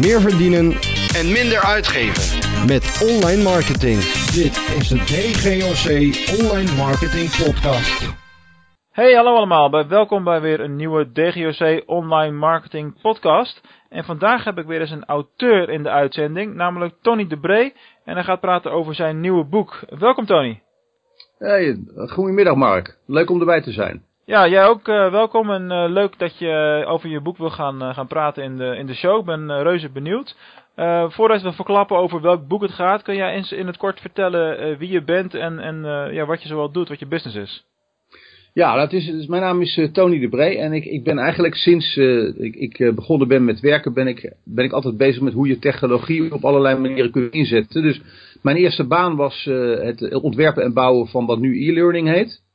meer verdienen en minder uitgeven. met online marketing. Dit is de DGOC Online Marketing Podcast. Hey, hallo allemaal. Bij- Welkom bij weer een nieuwe DGOC Online Marketing Podcast. En vandaag heb ik weer eens een auteur in de uitzending, namelijk Tony de Bree. En hij gaat praten over zijn nieuwe boek. Welkom Tony. Hey, goedemiddag Mark. Leuk om erbij te zijn. Ja, jij ook eh, welkom en eh, leuk dat je over je boek wil gaan, eh, gaan praten in de, in de show. Ik ben eh, reuze benieuwd. Eh, voordat we verklappen over welk boek het gaat, kun jij eens in het kort vertellen eh, wie je bent en, en eh, ja, wat je zoal doet, wat je business is. Ja, dat is, dus mijn naam is eh, Tony de Bree en ik, ik ben eigenlijk sinds eh, ik, ik eh, begonnen ben met werken, ben ik, ben ik altijd bezig met hoe je technologie op allerlei manieren kunt inzetten. Dus mijn eerste baan was eh, het ontwerpen en bouwen van wat nu e-learning heet.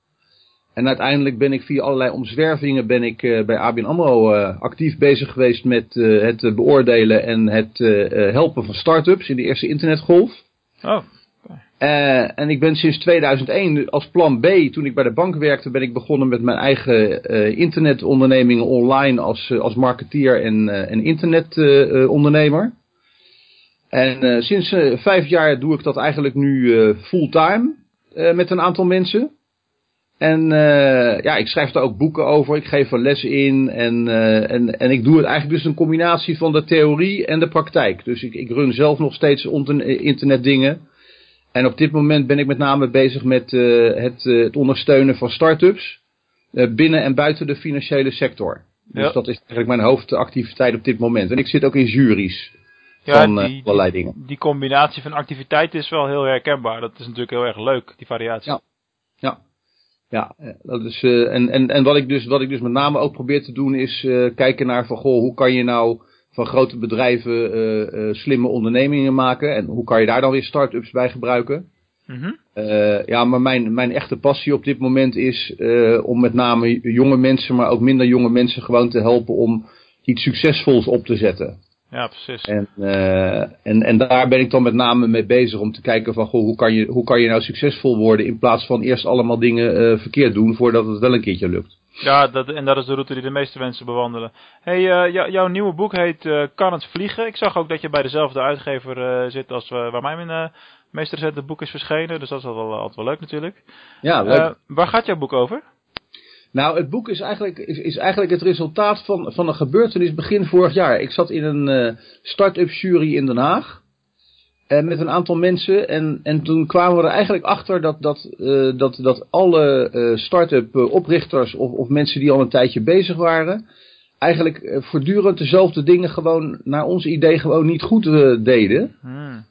En uiteindelijk ben ik via allerlei omzwervingen ben ik eh, bij ABN AMRO eh, actief bezig geweest met eh, het beoordelen en het helpen van start-ups in de eerste internetgolf. Oh, en ik ben sinds 2001 als plan B, toen ik bij de bank werkte, ben ik begonnen met mijn eigen internetondernemingen online als, als marketeer en, en internetondernemer. en sinds vijf jaar doe ik dat eigenlijk nu fulltime met een aantal mensen. En eh, ja, ik schrijf daar ook boeken over, ik geef er les in en, eh, en, en ik doe het eigenlijk dus een combinatie van de theorie en de praktijk. Dus ik, ik run zelf nog steeds onter- internetdingen. En op dit moment ben ik met name bezig met eh, het, eh, het ondersteunen van start-ups eh, binnen en buiten de financiële sector. Dus Ja. dat is eigenlijk mijn hoofdactiviteit op dit moment. En ik zit ook in juries Ja, van eh, die- allerlei dingen. die combinatie van activiteiten is wel heel herkenbaar. Dat is natuurlijk heel erg leuk, die variatie. Ja. Ja, ja dat is, eh, en, en, en wat, ik dus, wat ik dus met name ook probeer te doen is eh, kijken naar van goh, hoe kan je nou van grote bedrijven eh, slimme ondernemingen maken en hoe kan je daar dan weer start-ups bij gebruiken. Mhm. Ja, maar mijn, mijn echte passie op dit moment is om met name jonge mensen, maar ook minder jonge mensen gewoon te helpen om iets succesvols op te zetten. Ja, precies. En, eh, en, en daar ben ik dan met name mee bezig om te kijken van goh, hoe, kan je, hoe kan je nou succesvol worden in plaats van eerst allemaal dingen eh, verkeerd doen voordat het wel een keertje lukt. Ja, dat, en dat is de route die de meeste mensen bewandelen. hey, eh, jou- jouw nieuwe boek heet Kan het vliegen? Ik zag ook dat je bij dezelfde uitgever zit als waar mijn meest recente boek is verschenen. Dus dat is altijd wel, altijd wel leuk natuurlijk. Ja, leuk. Waar gaat jouw boek over? Nou, het boek is eigenlijk, is, is eigenlijk het resultaat van, van een gebeurtenis begin vorig jaar. Ik zat in een eh, start-up jury in Den Haag. eh, met een aantal mensen. En, en toen kwamen we er eigenlijk achter dat, dat, eh, dat, dat alle start-up oprichters of, of mensen die al een tijdje bezig waren. Eigenlijk voortdurend dezelfde dingen gewoon naar ons idee gewoon niet goed deden. Hmm.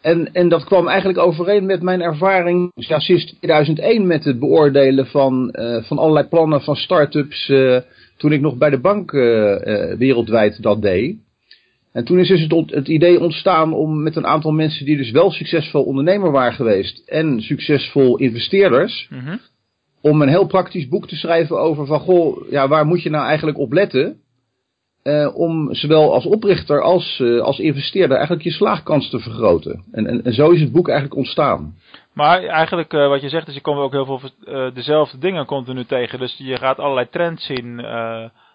En, en dat kwam eigenlijk overeen met mijn ervaring ja, sinds 2001 met het beoordelen van, eh, van allerlei plannen van start-ups eh, toen ik nog bij de bank eh, wereldwijd dat deed. En toen is dus het idee ontstaan om met een aantal mensen die dus wel succesvol ondernemer waren geweest en succesvol investeerders, Mhm. om een heel praktisch boek te schrijven over van goh, ja, waar moet je nou eigenlijk op letten? Eh, om zowel als oprichter als, eh, als investeerder eigenlijk je slaagkans te vergroten. En, en, en zo is het boek eigenlijk ontstaan. Maar eigenlijk eh, wat je zegt is, je komt ook heel veel dezelfde dingen continu tegen. Dus je gaat allerlei trends zien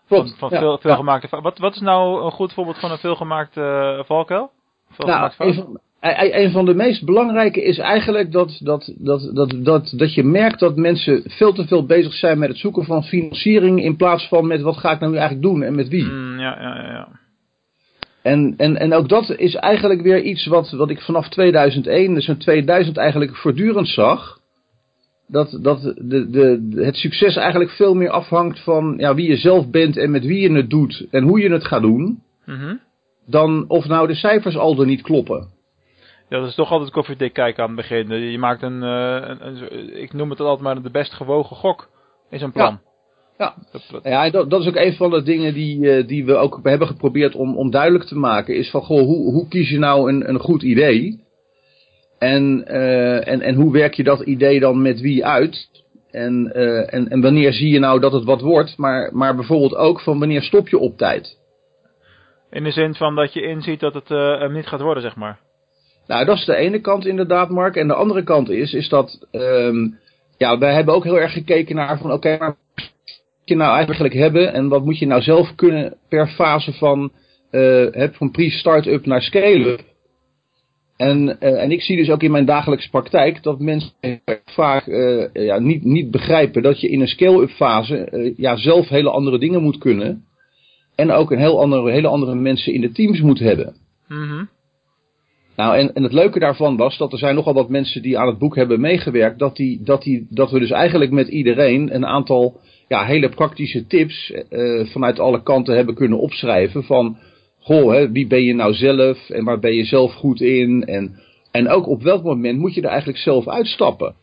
van, van ja, veel, veelgemaakte... Wat, wat is nou een goed voorbeeld van een veelgemaakte valkuil? Nou, een van, een van de meest belangrijke is eigenlijk dat, dat, dat, dat, dat, dat je merkt dat mensen veel te veel bezig zijn met het zoeken van financiering in plaats van met wat ga ik nou eigenlijk doen en met wie. Mm, ja, ja, ja. En, en, en ook dat is eigenlijk weer iets wat, wat ik vanaf 2001, dus in 2000 eigenlijk voortdurend zag. Dat, dat de, de, het succes eigenlijk veel meer afhangt van ja, wie je zelf bent en met wie je het doet en hoe je het gaat doen. Mhm. Dan of nou de cijfers al er niet kloppen. Ja, dat is toch altijd koffiedik kijken aan het begin. Je maakt een, eh, een, een- ik noem het altijd maar de best gewogen gok in zo'n plan. Ja. Ja, dat, dat is ook een van de dingen die, eh, die we ook hebben geprobeerd om, om duidelijk te maken. Is van, goh, hoe, hoe kies je nou een, een goed idee? En, eh, en, en hoe werk je dat idee dan met wie uit? En, eh, en, en wanneer zie je nou dat het wat wordt? Maar, maar bijvoorbeeld ook van wanneer stop je op tijd? In de zin van dat je inziet dat het eh, hem niet gaat worden, zeg maar. Nou, dat is de ene kant inderdaad, Mark. En de andere kant is, is dat... ehm, ja, wij hebben ook heel erg gekeken naar van... Oké, maar wat moet je nou eigenlijk hebben? En wat moet je nou zelf kunnen per fase van... uh, van pre-start-up naar scale-up. En, uh, en ik zie dus ook in mijn dagelijkse praktijk dat mensen vaak uh, ja, niet, niet begrijpen dat je in een scale-up fase ja, zelf hele andere dingen moet kunnen. En ook een heel andere, hele andere mensen in de teams moet hebben. Mm. Nou, en, en het leuke daarvan was dat er zijn nogal wat mensen die aan het boek hebben meegewerkt. Dat, die, dat, die, dat we dus eigenlijk met iedereen een aantal ja, hele praktische tips uh, vanuit alle kanten hebben kunnen opschrijven. Van, goh, hè, wie ben je nou zelf en waar ben je zelf goed in? En, en ook op welk moment moet je er eigenlijk zelf uitstappen?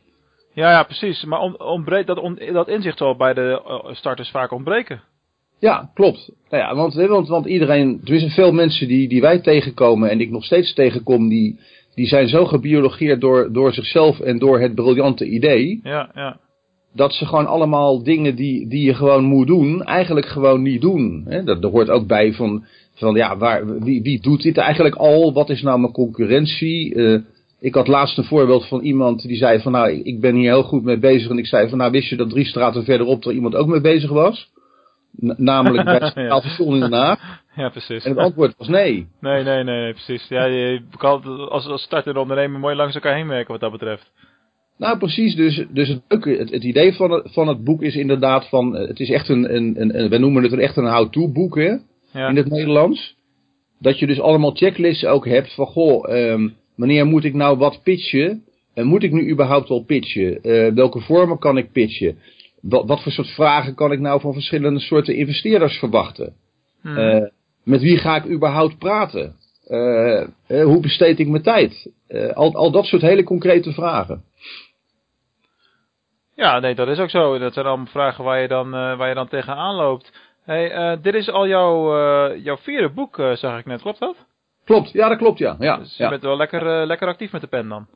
Ja, ja precies. Maar on, ontbreekt dat, on, dat inzicht zal bij de uh, starters vaak ontbreken. Ja, klopt. Nou ja, want, want, want iedereen, er zijn veel mensen die, die wij tegenkomen en die ik nog steeds tegenkom, die, die zijn zo gebiologeerd door, door zichzelf en door het briljante idee. Ja, ja. Dat ze gewoon allemaal dingen die, die je gewoon moet doen, eigenlijk gewoon niet doen. Hè? Dat, hoort ook bij van, van ja, waar, wie, wie doet dit eigenlijk al? Wat is nou mijn concurrentie? Uh, ik had laatst een voorbeeld van iemand die zei van nou, ik ben hier heel goed mee bezig. En ik zei van nou, wist je dat drie straten verderop er iemand ook mee bezig was? Namelijk bij het Station in Den Haag. Ja, precies. En het antwoord was nee. Nee, nee, nee, precies. Ja, je kan als, als startende ondernemer mooi langs elkaar heen werken wat dat betreft. Nou, precies. Dus, dus het, het, het idee van het, van het boek is inderdaad van, het is echt een, een, een, een wij noemen het echt een how-to boek, hè, ja. in het Nederlands. Dat je dus allemaal checklists ook hebt van, goh, um, wanneer moet ik nou wat pitchen? En moet ik nu überhaupt wel pitchen? Uh, welke vormen kan ik pitchen? Wat, wat voor soort vragen kan ik nou van verschillende soorten investeerders verwachten? Hmm. Uh, met wie ga ik überhaupt praten? Uh, uh, hoe besteed ik mijn tijd? al, al dat soort hele concrete vragen. Ja, nee, dat is ook zo. Dat zijn allemaal vragen waar je dan, waar je dan tegenaan loopt. Hey, dit is al jouw, jouw vierde boek, zag ik net. Klopt dat? Klopt, ja, dat klopt, ja. ja dus je ja. bent wel lekker, lekker actief met de pen dan.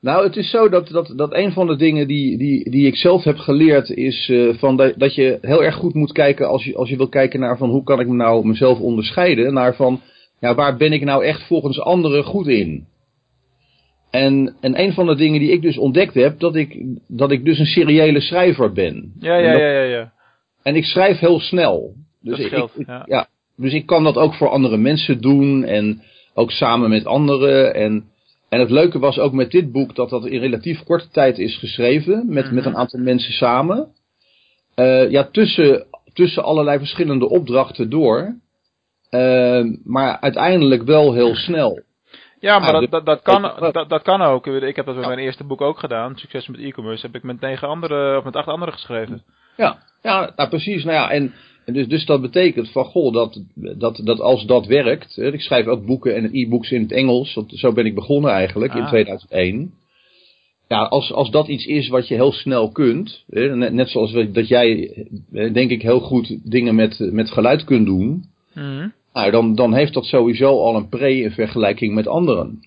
Nou, het is zo dat, dat, dat een van de dingen die, die, die ik zelf heb geleerd is uh, van dat, dat je heel erg goed moet kijken als je, als je wil kijken naar van hoe kan ik me nou mezelf onderscheiden. Naar van ja, waar ben ik nou echt volgens anderen goed in. En, en een van de dingen die ik dus ontdekt heb, dat ik, dat ik dus een seriële schrijver ben. Ja, ja, dat, ja, ja, ja. En ik schrijf heel snel. Dus ik, scheelt, ik, ja. ja. Dus ik kan dat ook voor andere mensen doen en ook samen met anderen en... En het leuke was ook met dit boek dat dat in relatief korte tijd is geschreven. Met, Mhm. met een aantal mensen samen. Uh, ja, tussen, tussen allerlei verschillende opdrachten door. Uh, maar uiteindelijk wel heel snel. Ja, maar dat, dus- dat, dat, kan, dat- dat, kan ook. Ik heb dat Ja. mijn eerste boek ook gedaan. Succes met e-commerce. Heb ik met negen andere, of met acht anderen geschreven. Ja, ja nou precies. Nou ja, en, en dus, dus dat betekent van goh, dat, dat, dat als dat werkt. Hè, ik schrijf ook boeken en e-books in het Engels. Want zo ben ik begonnen eigenlijk in Ah. 2001. Ja, als, als dat iets is wat je heel snel kunt. Hè, net, net zoals dat jij, denk ik, heel goed dingen met, met geluid kunt doen. Mhm. Nou, dan, dan heeft dat sowieso al een pre in vergelijking met anderen.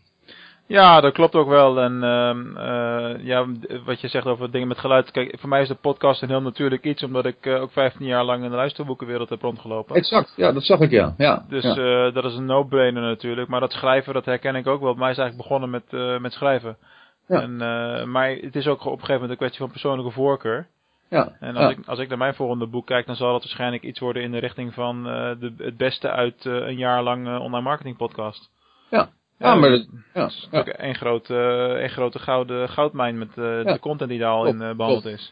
Ja, dat klopt ook wel. En ehm, eh, ja, wat je zegt over dingen met geluid. Kijk, voor mij is de podcast een heel natuurlijk iets. Omdat ik eh, ook 15 jaar lang in de luisterboekenwereld heb rondgelopen. Exact, ja, dat zag ik ja. ja Dus ja. eh, dat is een no-brainer natuurlijk. Maar dat schrijven, dat herken ik ook wel. Mij is eigenlijk begonnen met, met schrijven. Ja. En, maar het is ook op een gegeven moment een kwestie van persoonlijke voorkeur. ja, En als, ja. ik, als ik naar mijn volgende boek kijk, dan zal het waarschijnlijk iets worden in de richting van de, het beste uit een jaar lang online marketing podcast. Ja. Ja, maar dat- ja, is ja. natuurlijk één grote, één grote gouden goudmijn met eh, Ja. de content die daar al in eh, behandeld is.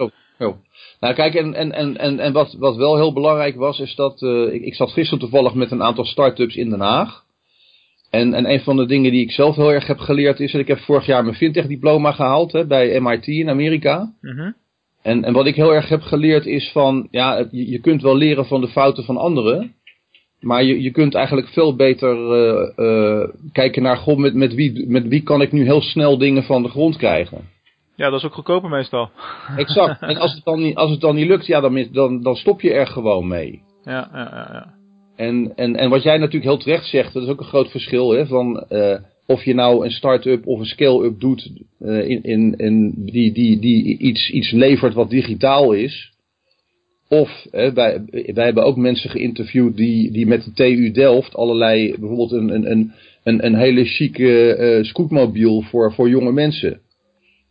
Nou kijk, en, en, en, en, en wat, wat wel heel belangrijk was, is dat eh, ik, ik zat gisteren toevallig met een aantal start-ups in Den Haag. En, en een van de dingen die ik zelf heel erg heb geleerd is, dat ik heb vorig jaar mijn fintech diploma gehaald hè, bij MIT in Amerika. Mhm. En, en wat ik heel erg heb geleerd is van, ja, je, je kunt wel leren van de fouten van anderen. Maar je, je kunt eigenlijk veel beter eh, eh, kijken naar, goh, met, met, wie, met wie kan ik nu heel snel dingen van de grond krijgen. Ja, dat is ook goedkoper meestal. Exact. En als het dan niet, als het dan niet lukt, ja, dan, dan, dan stop je er gewoon mee. Ja, ja, ja. ja. En, en, en wat jij natuurlijk heel terecht zegt, dat is ook een groot verschil. Hè, van, eh, of je nou een start-up of een scale-up doet in, in, in die, die, die iets, iets levert wat digitaal is. Of hè, wij, wij hebben ook mensen geïnterviewd die, die met de TU Delft allerlei, bijvoorbeeld een, een, een, een, hele chique eh scootmobiel voor, voor jonge mensen.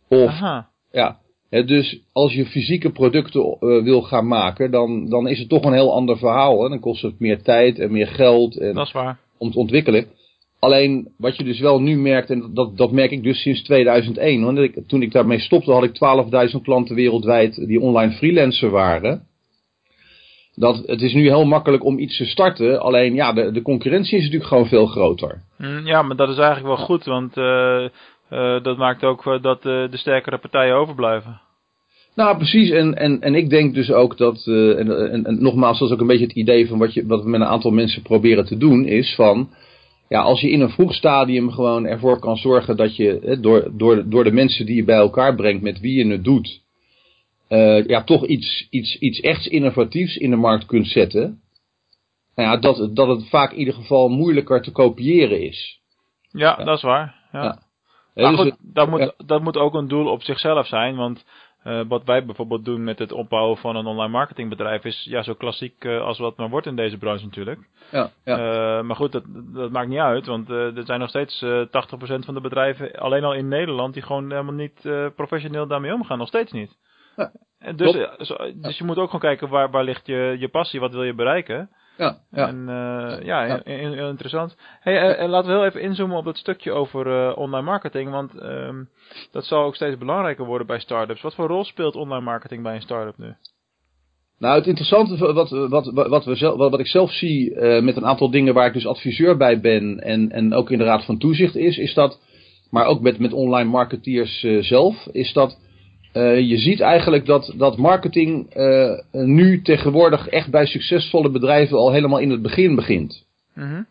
Of Aha. ja, dus als je fysieke producten wil gaan maken, dan, dan is het toch een heel ander verhaal. Hè? Dan kost het meer tijd en meer geld en, Dat is waar. om te ontwikkelen. Alleen wat je dus wel nu merkt, en dat, dat merk ik dus sinds 2001. Want ik, toen ik daarmee stopte had ik 12.000 klanten wereldwijd die online freelancer waren. Dat, het is nu heel makkelijk om iets te starten, alleen ja, de, de concurrentie is natuurlijk gewoon veel groter. Mm, Ja, maar dat is eigenlijk wel goed, want eh, eh, dat maakt ook eh, dat de sterkere partijen overblijven. Nou, precies. En, en, en ik denk dus ook dat, en, en, en nogmaals, dat is ook een beetje het idee van wat, je, wat we met een aantal mensen proberen te doen, is van, ja, als je in een vroeg stadium gewoon ervoor kan zorgen dat je, hè, door, door, door de mensen die je bij elkaar brengt, met wie je het doet, eh, ja, toch iets, iets, iets echt innovatiefs in de markt kunt zetten, nou ja, dat, dat het vaak in ieder geval moeilijker te kopiëren is. Ja, dat is waar. Ja. Maar dus goed, het- dat moet, dat moet ook een doel op zichzelf zijn, want eh, wat wij bijvoorbeeld doen met het opbouwen van een online marketingbedrijf is ja, zo klassiek eh, als wat maar wordt in deze branche natuurlijk. ja, ja. Maar goed, dat, dat maakt niet uit, want er zijn nog steeds eh 80% van de bedrijven, alleen al in Nederland, die gewoon helemaal niet professioneel daarmee omgaan. Nog steeds niet. Dus, eh, dus je moet ook gewoon kijken waar, waar ligt je, je passie, wat wil je bereiken. ja, ja. En eh, ja, interessant. Hey, eh, laten we heel even inzoomen op dat stukje over online marketing, want ehm, dat zal ook steeds belangrijker worden bij startups. Wat voor rol speelt online marketing bij een start-up nu? Nou, het interessante wat, wat, wat, we zelf, wat, wat ik zelf zie met een aantal dingen waar ik dus adviseur bij ben en, en ook in de raad van toezicht is, is dat, maar ook met, met online marketeers zelf, is dat je ziet eigenlijk dat, dat marketing eh, nu tegenwoordig echt bij succesvolle bedrijven al helemaal in het begin begint. Mhm.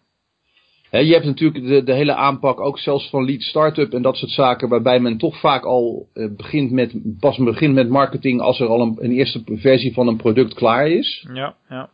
Je hebt natuurlijk de, de hele aanpak ook zelfs van lead startup en dat soort zaken, waarbij men toch vaak al eh, begint met, pas begint met marketing als er al een, een eerste versie van een product klaar is. Ja, ja.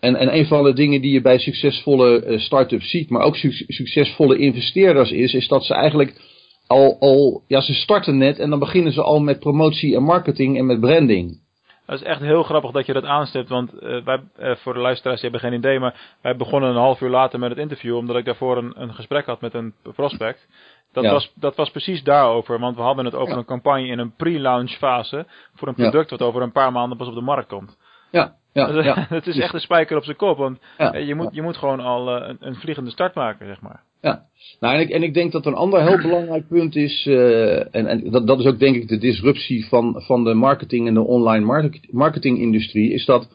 En, en een van de dingen die je bij succesvolle eh, start-ups ziet, maar ook su- succesvolle investeerders is, is dat ze eigenlijk al, al, ja, ze starten net en dan beginnen ze al met promotie en marketing en met branding. Dat is echt heel grappig dat je dat aanstipt, want eh, wij, eh, voor de luisteraars die hebben geen idee, maar wij begonnen een half uur later met het interview, omdat ik daarvoor een, een gesprek had met een prospect. Dat, Ja. was, dat was precies daarover, want we hadden het over Ja. een campagne in een pre-launch fase voor een Ja. product wat over een paar maanden pas op de markt komt. Ja, ja, Dus, ja. het is echt een spijker op zijn kop, want eh, je, moet, je moet gewoon al een, een vliegende start maken, zeg maar. Ja, nou, en, ik, en ik denk dat een ander heel belangrijk punt is, eh, en, en dat, dat is ook denk ik de disruptie van, van de marketing en de online market, marketingindustrie, is dat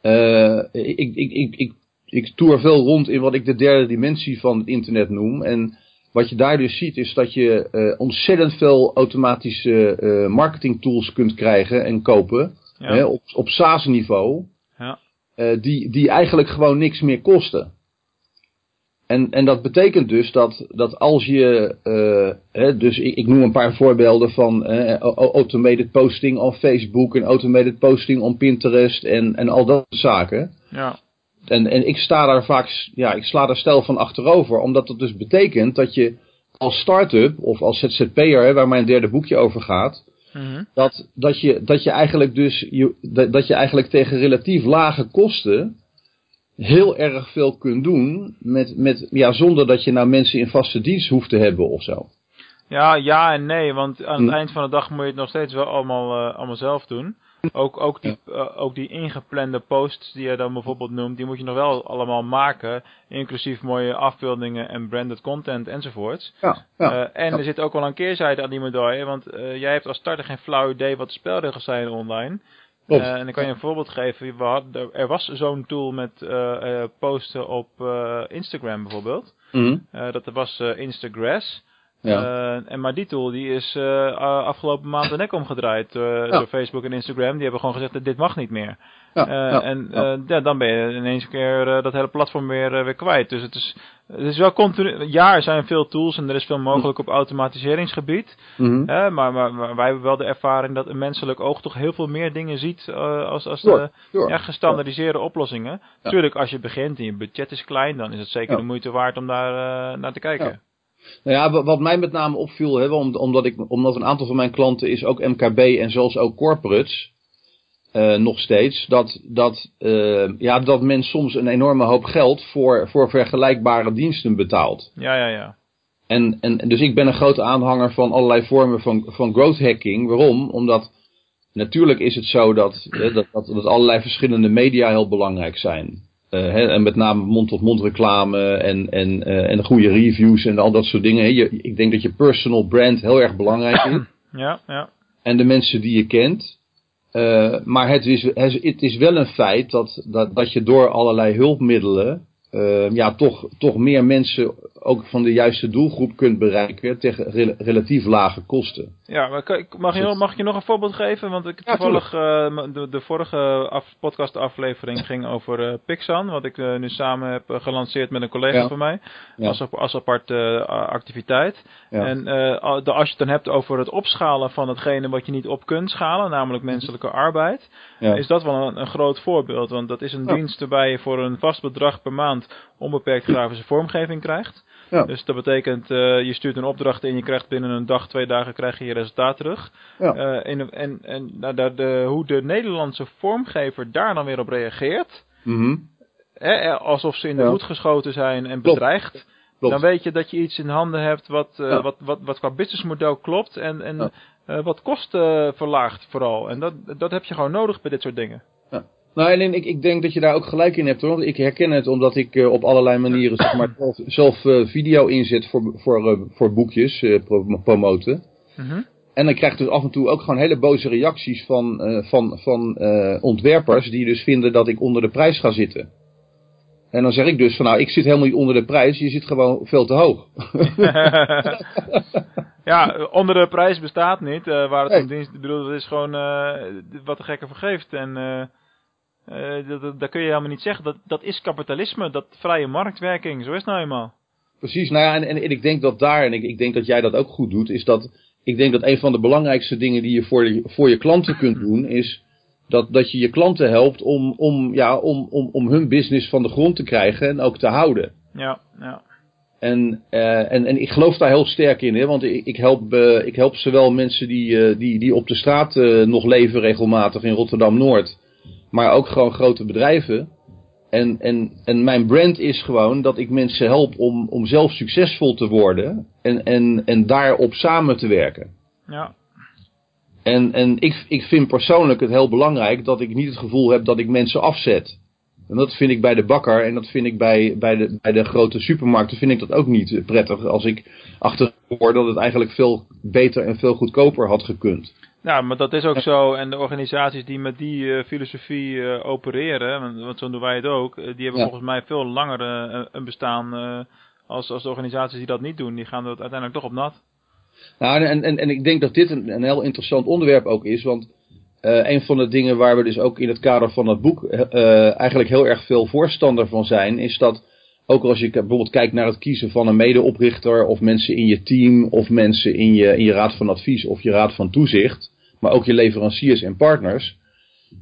eh, ik, ik, ik, ik, ik, toer veel rond in wat ik de derde dimensie van het internet noem. En wat je daar dus ziet is dat je eh, ontzettend veel automatische eh marketing tools kunt krijgen en kopen Ja. hè, op, op SaaS niveau. Ja. eh, die, die eigenlijk gewoon niks meer kosten. En, en dat betekent dus dat, dat als je, eh, hè, dus ik, ik noem een paar voorbeelden van a- automated posting op Facebook en automated posting op Pinterest en, en al dat soort zaken. Ja, En, en ik sta daar vaak, ja, ik sla daar stijl van achterover, omdat dat dus betekent dat je als start-up of als ZZP'er, hè, waar mijn derde boekje over gaat, Mhm. dat, dat, je, dat je eigenlijk dus je, dat, dat je eigenlijk tegen relatief lage kosten heel erg veel kunt doen met, met, ja, zonder dat je nou mensen in vaste dienst hoeft te hebben of zo. ja, ja en nee, want aan het Hm. eind van de dag moet je het nog steeds wel allemaal, eh, allemaal zelf doen. Ook, ook, die, eh, ook die ingeplande posts die je dan bijvoorbeeld noemt, die moet je nog wel allemaal maken. Inclusief mooie afbeeldingen en branded content enzovoorts. Ja, ja, Eh, en er zit ook wel een keerzijde aan die medaille, want jij hebt als starter geen flauw idee wat de spelregels zijn online. Klopt. Eh, en ik kan je een voorbeeld geven. We hadden, er was zo'n tool met eh, posten op Instagram bijvoorbeeld. Eh, dat was Instagrass. ja. En maar die tool die is afgelopen maand de nek omgedraaid door Facebook en Instagram. Die hebben gewoon gezegd dat dit mag niet meer. Ja, Eh, ja, en ja. eh, ja, dan ben je ineens een keer eh, dat hele platform weer, weer kwijt. Dus het is, het is wel continu. Ja, er zijn veel tools en er is veel mogelijk op automatiseringsgebied. Mhm. Hè, maar, maar, maar wij hebben wel de ervaring dat een menselijk oog toch heel veel meer dingen ziet als, als de sure. ja, gestandardiseerde oplossingen. Tuurlijk, als je begint en je budget is klein, dan is het zeker Ja. de moeite waard om daar naar te kijken. Ja. Nou ja, wa- wat mij met name opviel, hè, om- omdat, ik, omdat een aantal van mijn klanten is ook MKB en zelfs ook corporates, eh, nog steeds, dat, dat, eh, ja, dat men soms een enorme hoop geld voor, voor vergelijkbare diensten betaalt. Ja, ja, ja. En, en dus ik ben een grote aanhanger van allerlei vormen van, van growth hacking. Waarom? Omdat natuurlijk is het zo dat, dat, dat, dat allerlei verschillende media heel belangrijk zijn. Uh, hè, en met name mond-tot-mond reclame en, en, en goede reviews en al dat soort dingen. Je, ik denk dat je personal brand heel erg belangrijk is. Ja, ja. En de mensen die je kent. Uh, maar het is, het is wel een feit dat, dat, dat je door allerlei hulpmiddelen uh, ja, toch, toch meer mensen ook van de juiste doelgroep kunt bereiken tegen rel relatief lage kosten. Ja, maar mag, je, mag je nog een voorbeeld geven? Want ik Ja, toevallig uh, de, de vorige af, podcast aflevering ging over uh, Pixan, wat ik uh, nu samen heb gelanceerd met een collega Ja. van mij, Ja. als, als aparte activiteit. En de, als je het dan hebt over het opschalen van hetgene wat je niet op kunt schalen, namelijk menselijke arbeid, is dat wel een, een groot voorbeeld. Want dat is een dienst waarbij je voor een vast bedrag per maand onbeperkt grafische vormgeving krijgt. Ja. Dus dat betekent, uh, je stuurt een opdracht in, je krijgt binnen een dag, twee dagen krijg je je resultaat terug. Ja. Uh, en en, en nou, de, de, hoe de Nederlandse vormgever daar dan weer op reageert, Mhm. hè, alsof ze in de Ja. voet geschoten zijn en bedreigd, Klopt. dan weet je dat je iets in handen hebt wat, uh, wat, wat, wat qua businessmodel klopt en, en wat kosten verlaagt vooral. En dat, dat heb je gewoon nodig bij dit soort dingen. Nou, en ik, ik denk dat je daar ook gelijk in hebt hoor. Want ik herken het omdat ik eh, op allerlei manieren zeg maar, zelf, zelf eh, video inzet voor, voor, eh, voor boekjes pro- promoten. Mhm. En dan krijg ik dus af en toe ook gewoon hele boze reacties van, van, van ontwerpers die dus vinden dat ik onder de prijs ga zitten. En dan zeg ik dus van nou, ik zit helemaal niet onder de prijs, je zit gewoon veel te hoog. ja, onder de prijs bestaat niet. waar het Nee. om dienst, ik bedoel, dat is gewoon wat de gekke vergeeft. En eh, dat, dat, dat kun je helemaal niet zeggen. Dat, dat is kapitalisme, dat vrije marktwerking. Zo is het nou eenmaal. Precies, nou ja, en, en ik denk dat daar, en ik, ik denk dat jij dat ook goed doet, is dat ik denk dat een van de belangrijkste dingen die je voor je, voor je klanten kunt doen, is dat, dat je je klanten helpt om, om, ja, om, om, om hun business van de grond te krijgen en ook te houden. Ja, ja. En, eh, en, en ik geloof daar heel sterk in, hè, want ik, ik, help, eh, ik help zowel mensen die, die, die op de straat nog leven regelmatig in Rotterdam-Noord, maar ook gewoon grote bedrijven. En, en, en mijn brand is gewoon dat ik mensen help om, om zelf succesvol te worden en, en, en daarop samen te werken. ja. En, en ik, ik vind persoonlijk het heel belangrijk dat ik niet het gevoel heb dat ik mensen afzet. En dat vind ik bij de bakker en dat vind ik bij, bij, de, bij de grote supermarkten vind ik dat ook niet prettig. Als ik achterhoor dat het eigenlijk veel beter en veel goedkoper had gekund. Nou, maar dat is ook zo. En de organisaties die met die uh, filosofie uh, opereren, want, want, zo doen wij het ook, uh, die hebben Ja. volgens mij veel langer een bestaan als, als de organisaties die dat niet doen. Die gaan er uiteindelijk toch op nat. Nou, en, en, en ik denk dat dit een, een heel interessant onderwerp ook is, want een van de dingen waar we dus ook in het kader van het boek eigenlijk heel erg veel voorstander van zijn, is dat ook als je bijvoorbeeld kijkt naar het kiezen van een medeoprichter of mensen in je team of mensen in je, in je raad van advies of je raad van toezicht, maar ook je leveranciers en partners,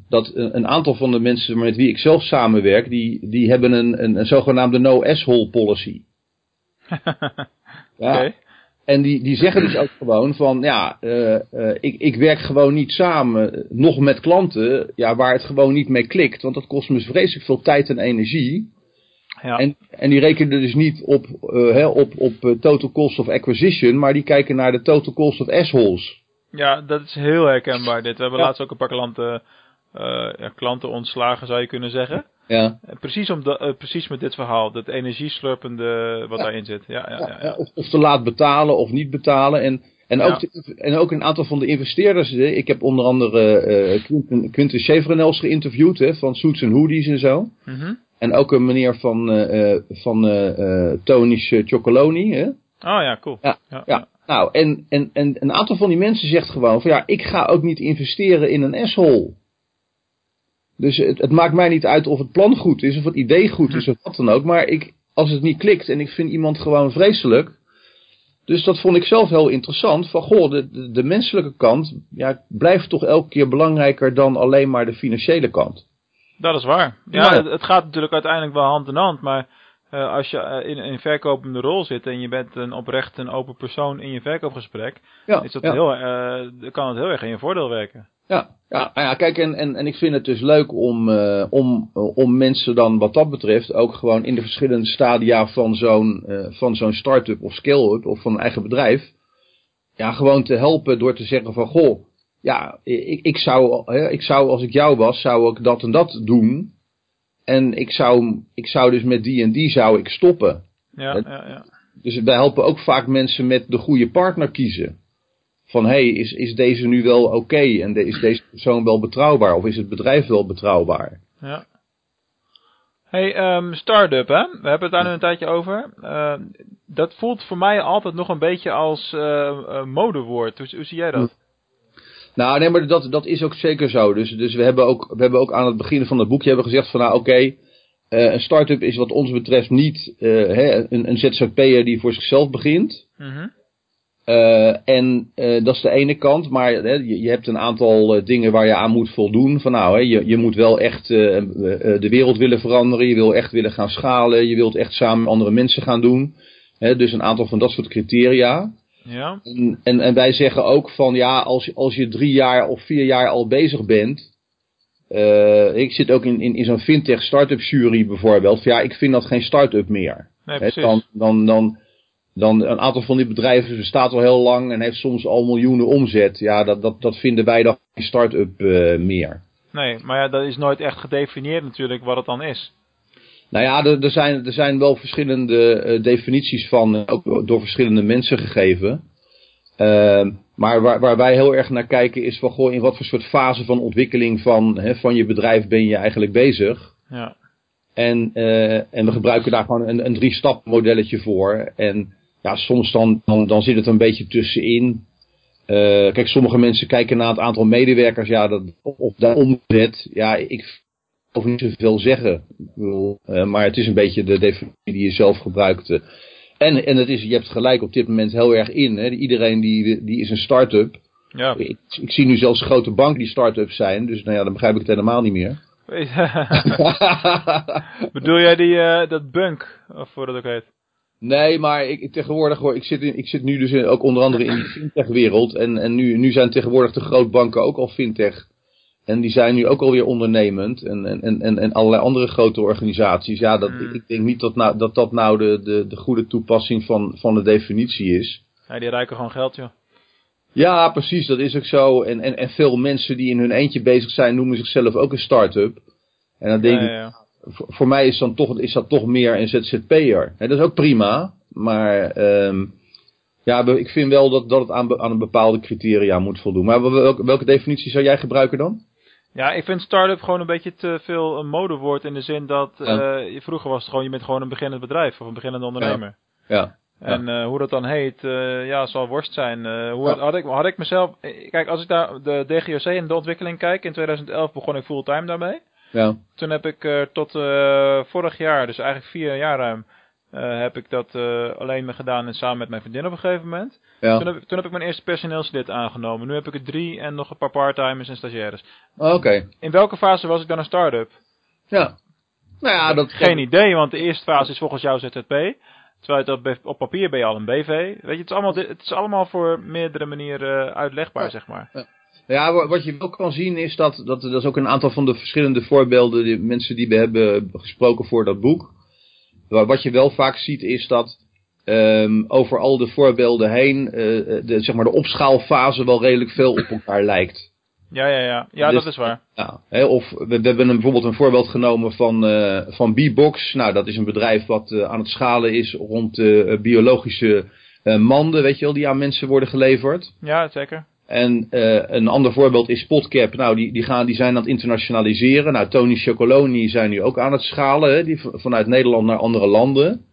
dat een, aantal van de mensen met wie ik zelf samenwerk, die, die hebben een, een, een zogenaamde no-asshole policy. ja. Okay. En die, die zeggen dus ook gewoon van, ja, uh, uh, ik, ik werk gewoon niet samen, nog met klanten, ja, waar het gewoon niet mee klikt. Want dat kost me vreselijk veel tijd en energie. Ja. En, en die rekenen dus niet op, uh, hè, op, op total cost of acquisition, maar die kijken naar de total cost of assholes. Ja, dat is heel herkenbaar dit. We hebben Ja. laatst ook een paar klanten, ja, klanten ontslagen, zou je kunnen zeggen. Ja. Precies, om de, precies met dit verhaal, dat energieslurpende wat daarin zit. Ja, ja, ja, Of, of te laat betalen of niet betalen. En, en, ook, de- en ook een aantal van de investeerders. Ik heb onder andere eh Quinten, Quinten Chevrenels geïnterviewd hè, van Suits and Hoodies en zo. Mhm. En ook een meneer van, eh, eh, van eh eh Tony's eh, Chocoloni. Hè? Oh ja, cool. Ja, Ja. Nou, en, en, en een aantal van die mensen zegt gewoon van ja, ik ga ook niet investeren in een asshole. Dus het, het maakt mij niet uit of het plan goed is, of het idee goed is, of wat dan ook. Maar ik, als het niet klikt en ik vind iemand gewoon vreselijk. Dus dat vond ik zelf heel interessant. Van goh, de, de, de menselijke kant ja, blijft toch elke keer belangrijker dan alleen maar de financiële kant. Dat is waar. Ja, Ja. Het, het gaat natuurlijk uiteindelijk wel hand in hand, maar eh, als je eh, in een verkopende rol zit en je bent een oprecht en open persoon in je verkoopgesprek, Ja, is dat ja. heel, dan kan het heel erg in je voordeel werken. Ja, Ja, nou ja, kijk, en, en, en ik vind het dus leuk om, uh, om, om mensen dan wat dat betreft ook gewoon in de verschillende stadia van zo'n uh, van zo'n start-up of scale-up of van een eigen bedrijf, ja, gewoon te helpen door te zeggen van, goh, ja, ik, ik, zou, ik zou als ik jou was, zou ik dat en dat doen. En ik zou, ik zou dus met die en die zou ik stoppen. Ja, ja, ja. Dus wij helpen ook vaak mensen met de goede partner kiezen. Van hé, hey, is, is deze nu wel oké en de, is deze persoon wel betrouwbaar of is het bedrijf wel betrouwbaar? Ja. Hey, um, start-up hè, we hebben het daar nu een tijdje over. Uh, dat voelt voor mij altijd nog een beetje als uh, modewoord. Hoe, hoe zie jij dat? Nou, nee, maar dat, dat is ook zeker zo. Dus, dus we, hebben ook, we hebben ook aan het begin van het boekje hebben gezegd van nou oké, okay, uh, een start-up is wat ons betreft niet uh, hè, een, een ZZP'er die voor zichzelf begint. Mm -hmm. uh, en dat is de ene kant, maar hè, je, je, hebt een aantal dingen waar je aan moet voldoen. Van nou, hè, je, je moet wel echt de wereld willen veranderen, je wil echt willen gaan schalen, je wilt echt samen met andere mensen gaan doen. Hè, dus een aantal van dat soort criteria. Ja. En, en, en, wij zeggen ook van ja, als, als je drie jaar of vier jaar al bezig bent. Uh, ik zit ook in, in, in zo'n fintech startup jury bijvoorbeeld. Van, ja, ik vind dat geen start-up meer. Nee, He, dan, dan, dan, dan een aantal van die bedrijven bestaat al heel lang en heeft soms al miljoenen omzet. Ja, dat, dat, dat vinden wij dan geen start-up uh, meer. Nee, maar ja, dat is nooit echt gedefinieerd natuurlijk wat het dan is. Nou ja, er, er, zijn, er zijn wel verschillende uh, definities van, uh, ook door verschillende mensen gegeven. Uh, maar waar, waar, wij heel erg naar kijken is van, goh, in wat voor soort fase van ontwikkeling van, hè, van je bedrijf ben je eigenlijk bezig. Ja. En, en we gebruiken daar gewoon een, een drie-stap modelletje voor. En ja, soms dan, dan, dan zit het een beetje tussenin. kijk, sommige mensen kijken naar het aantal medewerkers, ja, dat, of daar omzet. Ja, ik of niet zoveel zeggen. Uh, maar het is een beetje de definitie die je zelf gebruikt. En, en het is, je hebt gelijk op dit moment heel erg in. Hè. Iedereen die, die is een start-up. Ja. Ik, ik, zie nu zelfs grote banken die start-ups zijn. Dus nou ja, dan begrijp ik het helemaal niet meer. Bedoel jij die, uh, dat bunk, of hoe dat ook heet? Nee, maar ik, tegenwoordig hoor, ik zit, in, ik zit nu dus in, ook onder andere in die fintech wereld. En, en nu, nu zijn tegenwoordig de grootbanken ook al fintech. En die zijn nu ook alweer ondernemend. En, en, en, en allerlei andere grote organisaties. Ja, dat, Hmm. ik denk niet dat nou, dat, dat nou de, de, de goede toepassing van, van de definitie is. Ja, die ruiken gewoon geld, joh. Ja, precies, dat is ook zo. En, en, en veel mensen die in hun eentje bezig zijn, noemen zichzelf ook een start-up. En dan denk Ja, ik, ja, voor, voor mij is, dan toch, is dat toch meer een ZZP'er. Dat is ook prima. Maar ehm ja, ik vind wel dat, dat het aan, aan een bepaalde criteria moet voldoen. Maar wel- welke, welke definitie zou jij gebruiken dan? Ja, ik vind start-up gewoon een beetje te veel een modewoord in de zin dat Ja. eh, vroeger was het gewoon, je bent gewoon een beginnend bedrijf of een beginnende ondernemer. Ja. En eh, hoe dat dan heet, eh, ja, zal worst zijn. Hoe had, ik, had ik mezelf, kijk, als ik naar de DGOC en de ontwikkeling kijk, in 2011 begon ik fulltime daarmee. Ja. Toen heb ik tot eh, vorig jaar, dus eigenlijk vier jaar ruim, eh, heb ik dat eh, alleen maar gedaan en samen met mijn vriendin op een gegeven moment. ja. Toen, heb, toen heb ik mijn eerste personeelslid aangenomen. Nu heb ik er drie en nog een paar parttimers en stagiaires. Oh, Oké. In welke fase was ik dan een start-up? Ja. Nou ja, dat... Geen idee, want de eerste fase is volgens jou ZZP. Terwijl het op, papier ben je al een BV. Weet je, het is allemaal, het is allemaal voor meerdere manieren eh, uitlegbaar, Ja. zeg maar. Ja, wa- wat je wel kan zien is dat, dat, dat is ook een aantal van de verschillende voorbeelden, die mensen die we hebben gesproken voor dat boek. Wa- Wat je wel vaak ziet is dat ehm, over al de voorbeelden heen, eh, de, zeg maar de opschaalfase wel redelijk veel op elkaar lijkt. Ja, ja, ja. Ja, Dus- dat is waar. Ja, hè, of we, we hebben een, bijvoorbeeld een voorbeeld genomen van, eh van B-Box. Nou, dat is een bedrijf wat eh, aan het schalen is rond eh, biologische eh, manden, weet je wel, die aan mensen worden geleverd. Ja, zeker. En eh, een ander voorbeeld is Spotcap. Nou, die, die, gaan, die zijn aan het internationaliseren. Nou, Tony Chocoloni zijn nu ook aan het schalen. Hè, die vanuit Nederland naar andere landen.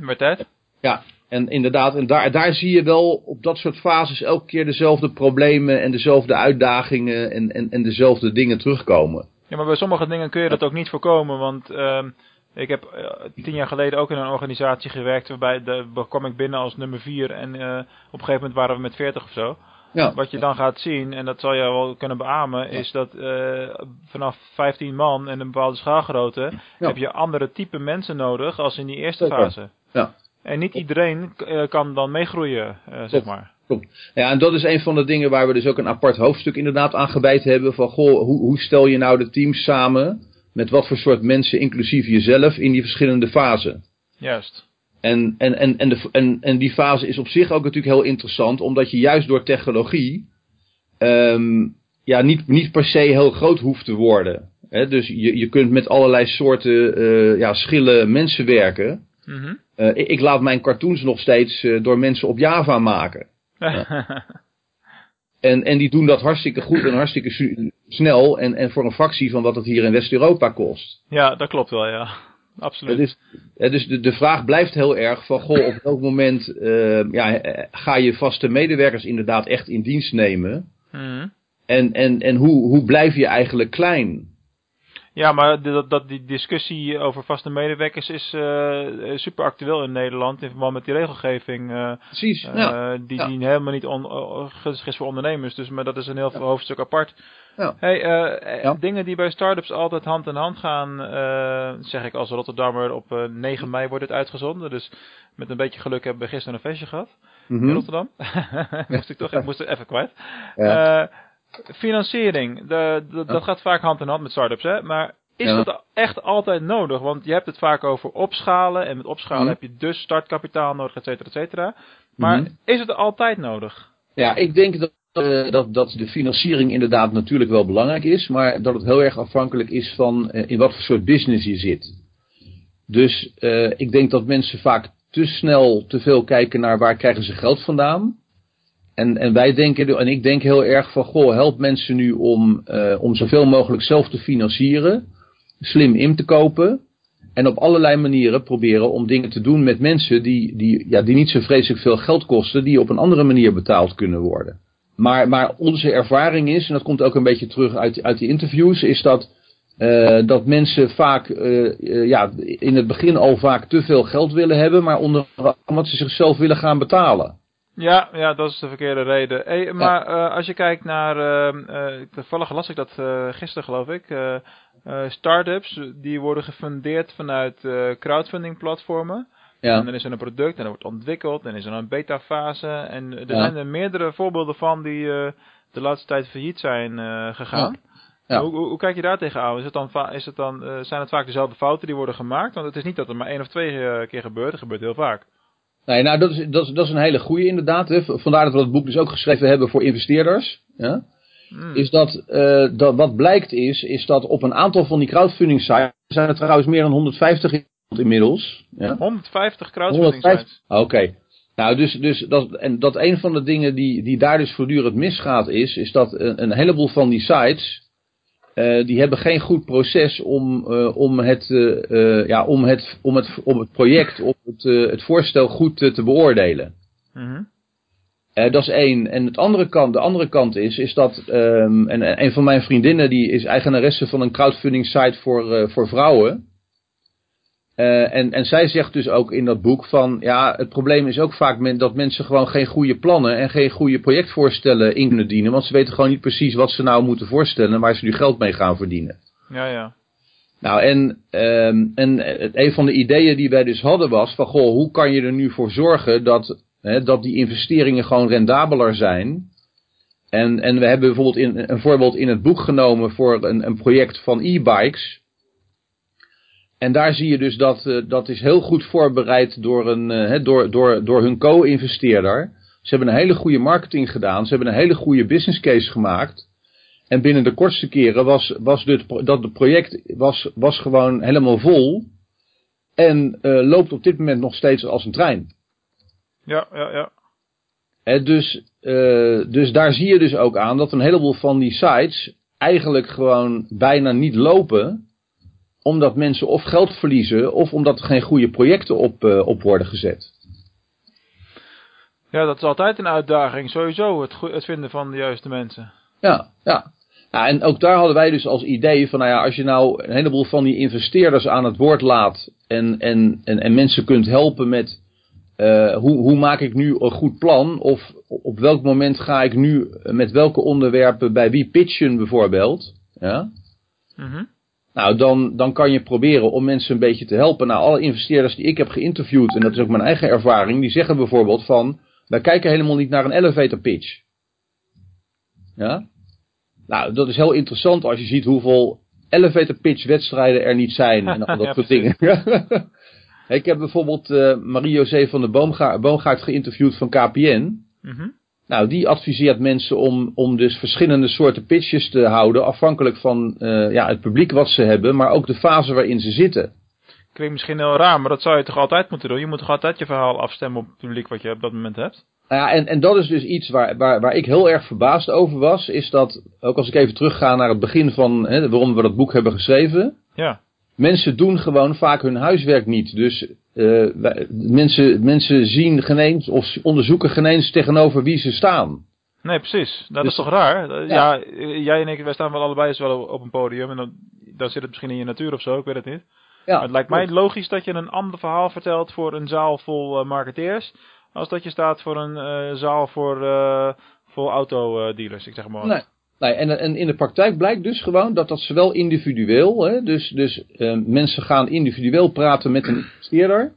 Met tijd. Ja, en inderdaad, en daar, daar zie je wel op dat soort fases elke keer dezelfde problemen en dezelfde uitdagingen en, en, en dezelfde dingen terugkomen. Ja, maar bij sommige dingen kun je dat ook niet voorkomen, want ehm, ik heb eh, tien jaar geleden ook in een organisatie gewerkt waarbij de, kwam ik binnen als nummer vier en eh, op een gegeven moment waren we met veertig of zo. Ja, Wat je dan gaat zien, en dat zal je wel kunnen beamen, is dat eh, vanaf 15 man en een bepaalde schaalgrootte heb je andere type mensen nodig als in die eerste Zeker. fase. Ja. En niet iedereen eh, kan dan meegroeien, eh, zeg maar. klopt. Ja, en dat is een van de dingen waar we dus ook een apart hoofdstuk inderdaad aan gewijd hebben. Van, goh, hoe, hoe stel je nou de teams samen? Met wat voor soort mensen, inclusief jezelf, in die verschillende fasen? Juist. En, en, en, en, de, en, en die fase is op zich ook natuurlijk heel interessant, omdat je juist door technologie ehm, ja, niet, niet per se heel groot hoeft te worden. Dus je, je kunt met allerlei soorten uh, ja, schillen mensen werken. Mhm. Uh, ik, ik, laat mijn cartoons nog steeds uh, door mensen op Java maken. en, en die doen dat hartstikke goed en hartstikke snel en, en voor een fractie van wat het hier in West-Europa kost. Ja, dat klopt wel, ja. Absoluut. Dus, dus de, de vraag blijft heel erg van, goh, op welk moment ja, ga je vaste medewerkers inderdaad echt in dienst nemen? Mhm. En, en, en hoe, hoe blijf je eigenlijk klein? Ja, maar dat, dat, die discussie over vaste medewerkers is uh, super actueel in Nederland in verband met die regelgeving. Uh, Precies, uh, ja. Die, ja. die helemaal niet on, geschikt voor ondernemers. Dus maar dat is een heel Ja. hoofdstuk apart. Ja. Hey. Dingen die bij startups altijd hand in hand gaan, zeg ik als Rotterdammer. Op 9 mei wordt het uitgezonden. Dus met een beetje geluk hebben we gisteren een feestje gehad Mhm. in Rotterdam. moest ik toch ik moest er even kwijt. Ja. Financiering, de, de- dat gaat vaak hand in hand met startups, hè? Maar is Ja. dat echt altijd nodig? Want je hebt het vaak over opschalen. En met opschalen Mhm. heb je dus startkapitaal nodig, et cetera, et cetera. Maar Mhm. is het altijd nodig? Ja, ik denk dat, eh, dat, dat de financiering inderdaad natuurlijk wel belangrijk is, maar dat het heel erg afhankelijk is van eh, in wat voor soort business je zit. Dus eh, ik denk dat mensen vaak te snel te veel kijken naar waar krijgen ze geld vandaan. En, en wij denken, en ik denk heel erg van, goh, help mensen nu om, eh, om zoveel mogelijk zelf te financieren, slim in te kopen. En op allerlei manieren proberen om dingen te doen met mensen die, die, ja, die niet zo vreselijk veel geld kosten, die op een andere manier betaald kunnen worden. Maar, maar onze ervaring is, en dat komt ook een beetje terug uit, uit die interviews, is dat, eh, dat mensen vaak eh, ja, in het begin al vaak te veel geld willen hebben, maar onder omdat ze zichzelf willen gaan betalen. Ja, ja, dat is de verkeerde reden. Hey, maar eh, als je kijkt naar, eh, eh, toevallig las ik dat eh, gisteren geloof ik, startups die worden gefundeerd vanuit crowdfunding platformen. En Ja, dan is er een product en dat wordt ontwikkeld en is er een beta fase. En er Ja. zijn er meerdere voorbeelden van die de laatste tijd failliet zijn gegaan. Ja. Hoe, hoe, hoe kijk je daar tegenaan? Is het dan, is het dan, zijn het vaak dezelfde fouten die worden gemaakt? Want het is niet dat er maar één of twee keer gebeurt. Het gebeurt heel vaak. Nee, nou dat is, dat, is, dat is een hele goede inderdaad. Hè. Vandaar dat we dat boek dus ook geschreven hebben voor investeerders. Ja. Hmm. Is dat, eh, dat wat blijkt is, is dat op een aantal van die crowdfunding sites, zijn er trouwens meer dan 150 in- inmiddels. Ja. 150 crowdfunding 150? sites. Oké. Nou, dus, dus dat, en dat een van de dingen die, die daar dus voortdurend misgaat is, is dat een, een heleboel van die sites, eh, die hebben geen goed proces om, eh, om, het, eh, ja, om, het, om, het, om het project, om het, het voorstel goed te beoordelen. Mhm. Dat is één. En het andere kant, de andere kant is, is dat ehm, en, en een van mijn vriendinnen die is eigenaresse van een crowdfunding site voor, voor vrouwen. Eh, en, en zij zegt dus ook in dat boek van, ja, het probleem is ook vaak men, dat mensen gewoon geen goede plannen en geen goede projectvoorstellen in kunnen dienen. Want ze weten gewoon niet precies wat ze nou moeten voorstellen en waar ze nu geld mee gaan verdienen. Ja, ja. Nou, en, ehm, en het- een van de ideeën die wij dus hadden was van, goh, hoe kan je er nu voor zorgen dat, hè, dat die investeringen gewoon rendabeler zijn? En, en we hebben bijvoorbeeld in, een voorbeeld in het boek genomen voor een, een project van e-bikes. En daar zie je dus dat, eh, dat is heel goed voorbereid door, een, eh, door, door, door hun co-investeerder. Ze hebben een hele goede marketing gedaan. Ze hebben een hele goede business case gemaakt. En binnen de kortste keren was, was dit, dat het project was, was gewoon helemaal vol. En eh, loopt op dit moment nog steeds als een trein. Ja, ja, ja. Hè, dus, dus daar zie je dus ook aan dat een heleboel van die sites eigenlijk gewoon bijna niet lopen. Omdat mensen of geld verliezen of omdat er geen goede projecten op, eh, op worden gezet. Ja, dat is altijd een uitdaging. Sowieso het, het vinden van de juiste mensen. Ja, ja. ja. En ook daar hadden wij dus als idee van, nou ja, als je nou een heleboel van die investeerders aan het woord laat en, en, en, en mensen kunt helpen met eh, hoe, hoe maak ik nu een goed plan of op welk moment ga ik nu met welke onderwerpen bij wie pitchen bijvoorbeeld. Ja. Mhm. Nou, dan, dan kan je proberen om mensen een beetje te helpen. Nou, alle investeerders die ik heb geïnterviewd, en dat is ook mijn eigen ervaring, die zeggen bijvoorbeeld van, wij kijken helemaal niet naar een elevator pitch. Ja? Nou, dat is heel interessant als je ziet hoeveel elevator pitch wedstrijden er niet zijn en al dat Ja, soort dingen. ik heb bijvoorbeeld uh, Marie-José van de Boomgaard, Boomgaard geïnterviewd van KPN. Mhm. Nou, die adviseert mensen om, om dus verschillende soorten pitches te houden, afhankelijk van uh, ja, het publiek wat ze hebben, maar ook de fase waarin ze zitten. Klinkt misschien heel raar, maar dat zou je toch altijd moeten doen? Je moet toch altijd je verhaal afstemmen op het publiek wat je op dat moment hebt? Nou ja, en, en dat is dus iets waar, waar, waar ik heel erg verbaasd over was, is dat, ook als ik even terugga naar het begin van hè, waarom we dat boek hebben geschreven, Ja. mensen doen gewoon vaak hun huiswerk niet. Dus uh, wij, mensen, mensen zien geen eens of onderzoeken geen eens tegenover wie ze staan. Nee, precies. Dat Dus- is toch raar? Ja, Ja. jij en ik, wij staan wel allebei eens wel op een podium en dan, dan zit het misschien in je natuur of zo, ik weet het niet. Ja, Maar het lijkt mij logisch dat je een ander verhaal vertelt voor een zaal vol eh, marketeers, als dat je staat voor een eh, zaal voor, eh voor autodealers, ik zeg maar. Nee. Nee, en, en in de praktijk blijkt dus gewoon dat dat zowel individueel, hè, dus, dus uh, mensen gaan individueel praten met een investeerder,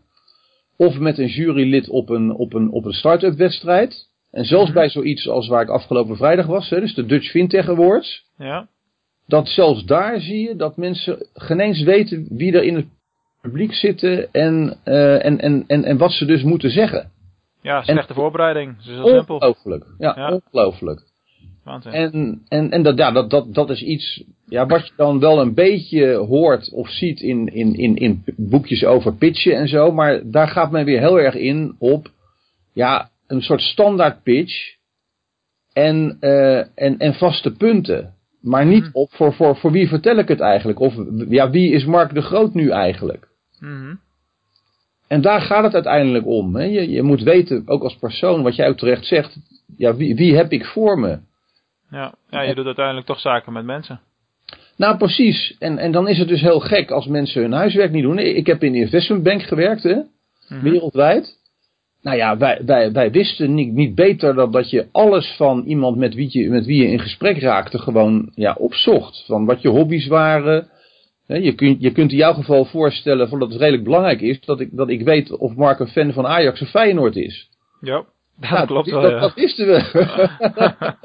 of met een jurylid op een, op een, op een start-up wedstrijd. En zelfs bij zoiets als waar ik afgelopen vrijdag was, hè, dus de Dutch Fintech Awards, Ja, dat zelfs daar zie je dat mensen geen eens weten wie er in het publiek zitten en, uh, en, en, en, en wat ze dus moeten zeggen. ja slechte voorbereiding. Dus heel simpel. Ongelooflijk. Ja, Ja. ongelooflijk. Waanzin. En, en, en dat, ja, dat, dat, dat is iets ja, wat je dan wel een beetje hoort of ziet in, in, in, in boekjes over pitchen en zo. Maar daar gaat men weer heel erg in op ja, een soort standaard pitch en, uh, en, en vaste punten. Maar niet op voor, voor, voor wie vertel ik het eigenlijk? Of ja, wie is Mark de Groot nu eigenlijk? Mhm. En daar gaat het uiteindelijk om. Hè? Je, je moet weten, ook als persoon, wat jij ook terecht zegt. Ja, wie, wie heb ik voor me? Ja. ja, je doet uiteindelijk toch zaken met mensen. Nou, precies. En, en dan is het dus heel gek als mensen hun huiswerk niet doen. Ik heb in de investmentbank gewerkt, hè? Mhm. wereldwijd. Nou ja, wij, wij, wij wisten niet, niet beter dan dat je alles van iemand met wie je, met wie je in gesprek raakte gewoon ja, opzocht. Van wat je hobby's waren. Hè, Je kunt, je kunt in jouw geval voorstellen van dat het redelijk belangrijk is dat ik, dat ik weet of Mark een fan van Ajax of Feyenoord is. Ja, dat Nou, klopt wel, dat, ja. dat wisten we.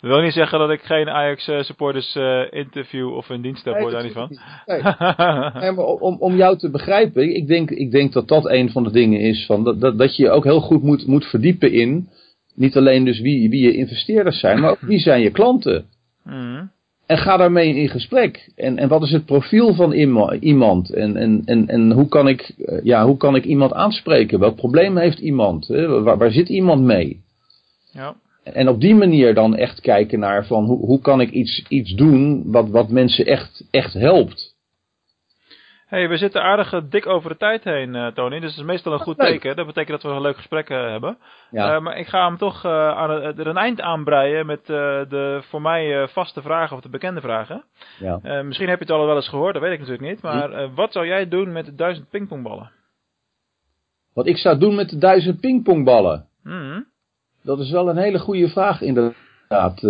Dat wil niet zeggen dat ik geen Ajax eh, supporters eh, interview of in dienst heb, hoor daar niet van. Nee. Nee, maar om, om jou te begrijpen, ik denk, ik denk dat dat een van de dingen is. Van dat, dat, dat je je ook heel goed moet, moet verdiepen in. Niet alleen dus wie, wie je investeerders zijn, maar ook wie zijn je klanten. Mhm. En ga daarmee in gesprek. En, en wat is het profiel van iemand? En, en, en, en hoe, kan ik, eh, ja, hoe kan ik iemand aanspreken? Welk probleem heeft iemand? Waar, waar zit iemand mee? Ja. En op die manier dan echt kijken naar van hoe, hoe kan ik iets, iets doen wat, wat mensen echt, echt helpt. Hey, we zitten aardig eh, dik over de tijd heen, eh, Tony. Dus dat is meestal een goed leuk. teken. Dat betekent dat we een leuk gesprek eh, hebben. Ja. Maar ik ga hem toch aan het- er een eind aanbreien met de voor mij vaste vragen of de bekende vragen. ja. Misschien heb je het al wel eens gehoord, dat weet ik natuurlijk niet. Maar eh, wat zou jij doen met de duizend pingpongballen? Wat ik zou doen met de duizend pingpongballen. Mhm. Dat is wel een hele goede vraag inderdaad.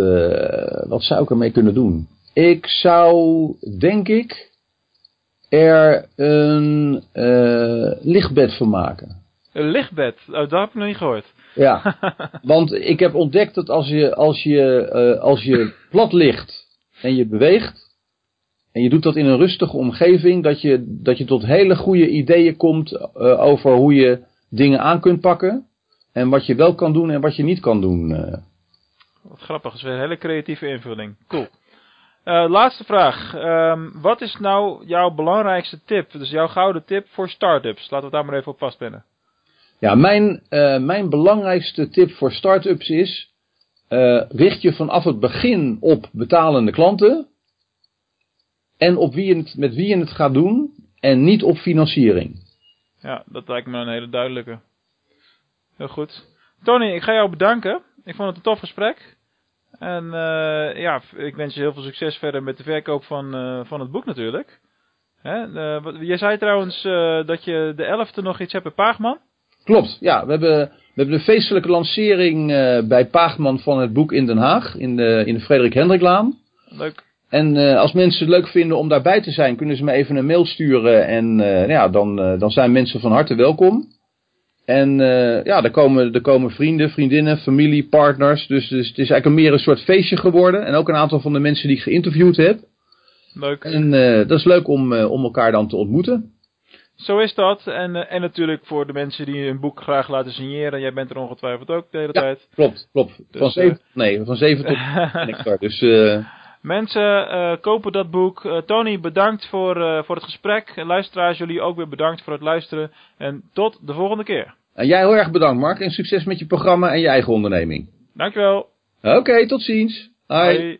Wat zou ik ermee kunnen doen? Ik zou, denk ik, er een eh, lichtbed van maken. Een lichtbed, oh, dat heb ik nog niet gehoord. Ja, want ik heb ontdekt dat als je, als je, eh, als je plat ligt en je beweegt, en je doet dat in een rustige omgeving, dat je, dat je tot hele goede ideeën komt eh, over hoe je dingen aan kunt pakken. En wat je wel kan doen en wat je niet kan doen. Wat grappig, dat is weer een hele creatieve invulling. Cool. Eh, laatste vraag. Ehm, wat is nou jouw belangrijkste tip? Dus jouw gouden tip voor start-ups. Laten we daar maar even op vastpinnen. Ja, mijn, eh, mijn belangrijkste tip voor start-ups is, eh, richt je vanaf het begin op betalende klanten. En op wie je het, met wie je het gaat doen. En niet op financiering. Ja, dat lijkt me een hele duidelijke. Heel goed. Tony, ik ga jou bedanken. Ik vond het een tof gesprek. En eh, ja, ik wens je heel veel succes verder met de verkoop van, eh, van het boek natuurlijk. Hè? eh, jij zei trouwens dat je de 11e nog iets hebt bij Paagman. Klopt, ja. We hebben, we hebben de feestelijke lancering bij Paagman van het boek in Den Haag. In de, in de Frederik Hendriklaan. Leuk. En als mensen het leuk vinden om daarbij te zijn, kunnen ze me even een mail sturen. En eh, ja, dan, dan zijn mensen van harte welkom. En uh, ja, er komen, er komen vrienden, vriendinnen, familie, partners. Dus, dus het is eigenlijk meer een soort feestje geworden. En ook een aantal van de mensen die ik geïnterviewd heb. Leuk. En uh, dat is leuk om, uh, om elkaar dan te ontmoeten. Zo is dat. En, en natuurlijk voor de mensen die een boek graag laten signeren. Jij bent er ongetwijfeld ook de hele ja, tijd. Klopt, klopt. Dus, van, zeven, nee, van zeven tot ik daar. Dus... Mensen, uh, kopen dat boek. Uh, Tony, bedankt voor, uh, voor het gesprek. En luisteraars, jullie ook weer bedankt voor het luisteren. En tot de volgende keer. En jij heel erg bedankt, Mark. En succes met je programma en je eigen onderneming. Dankjewel. Oké, okay, tot ziens. Hoi. Hoi.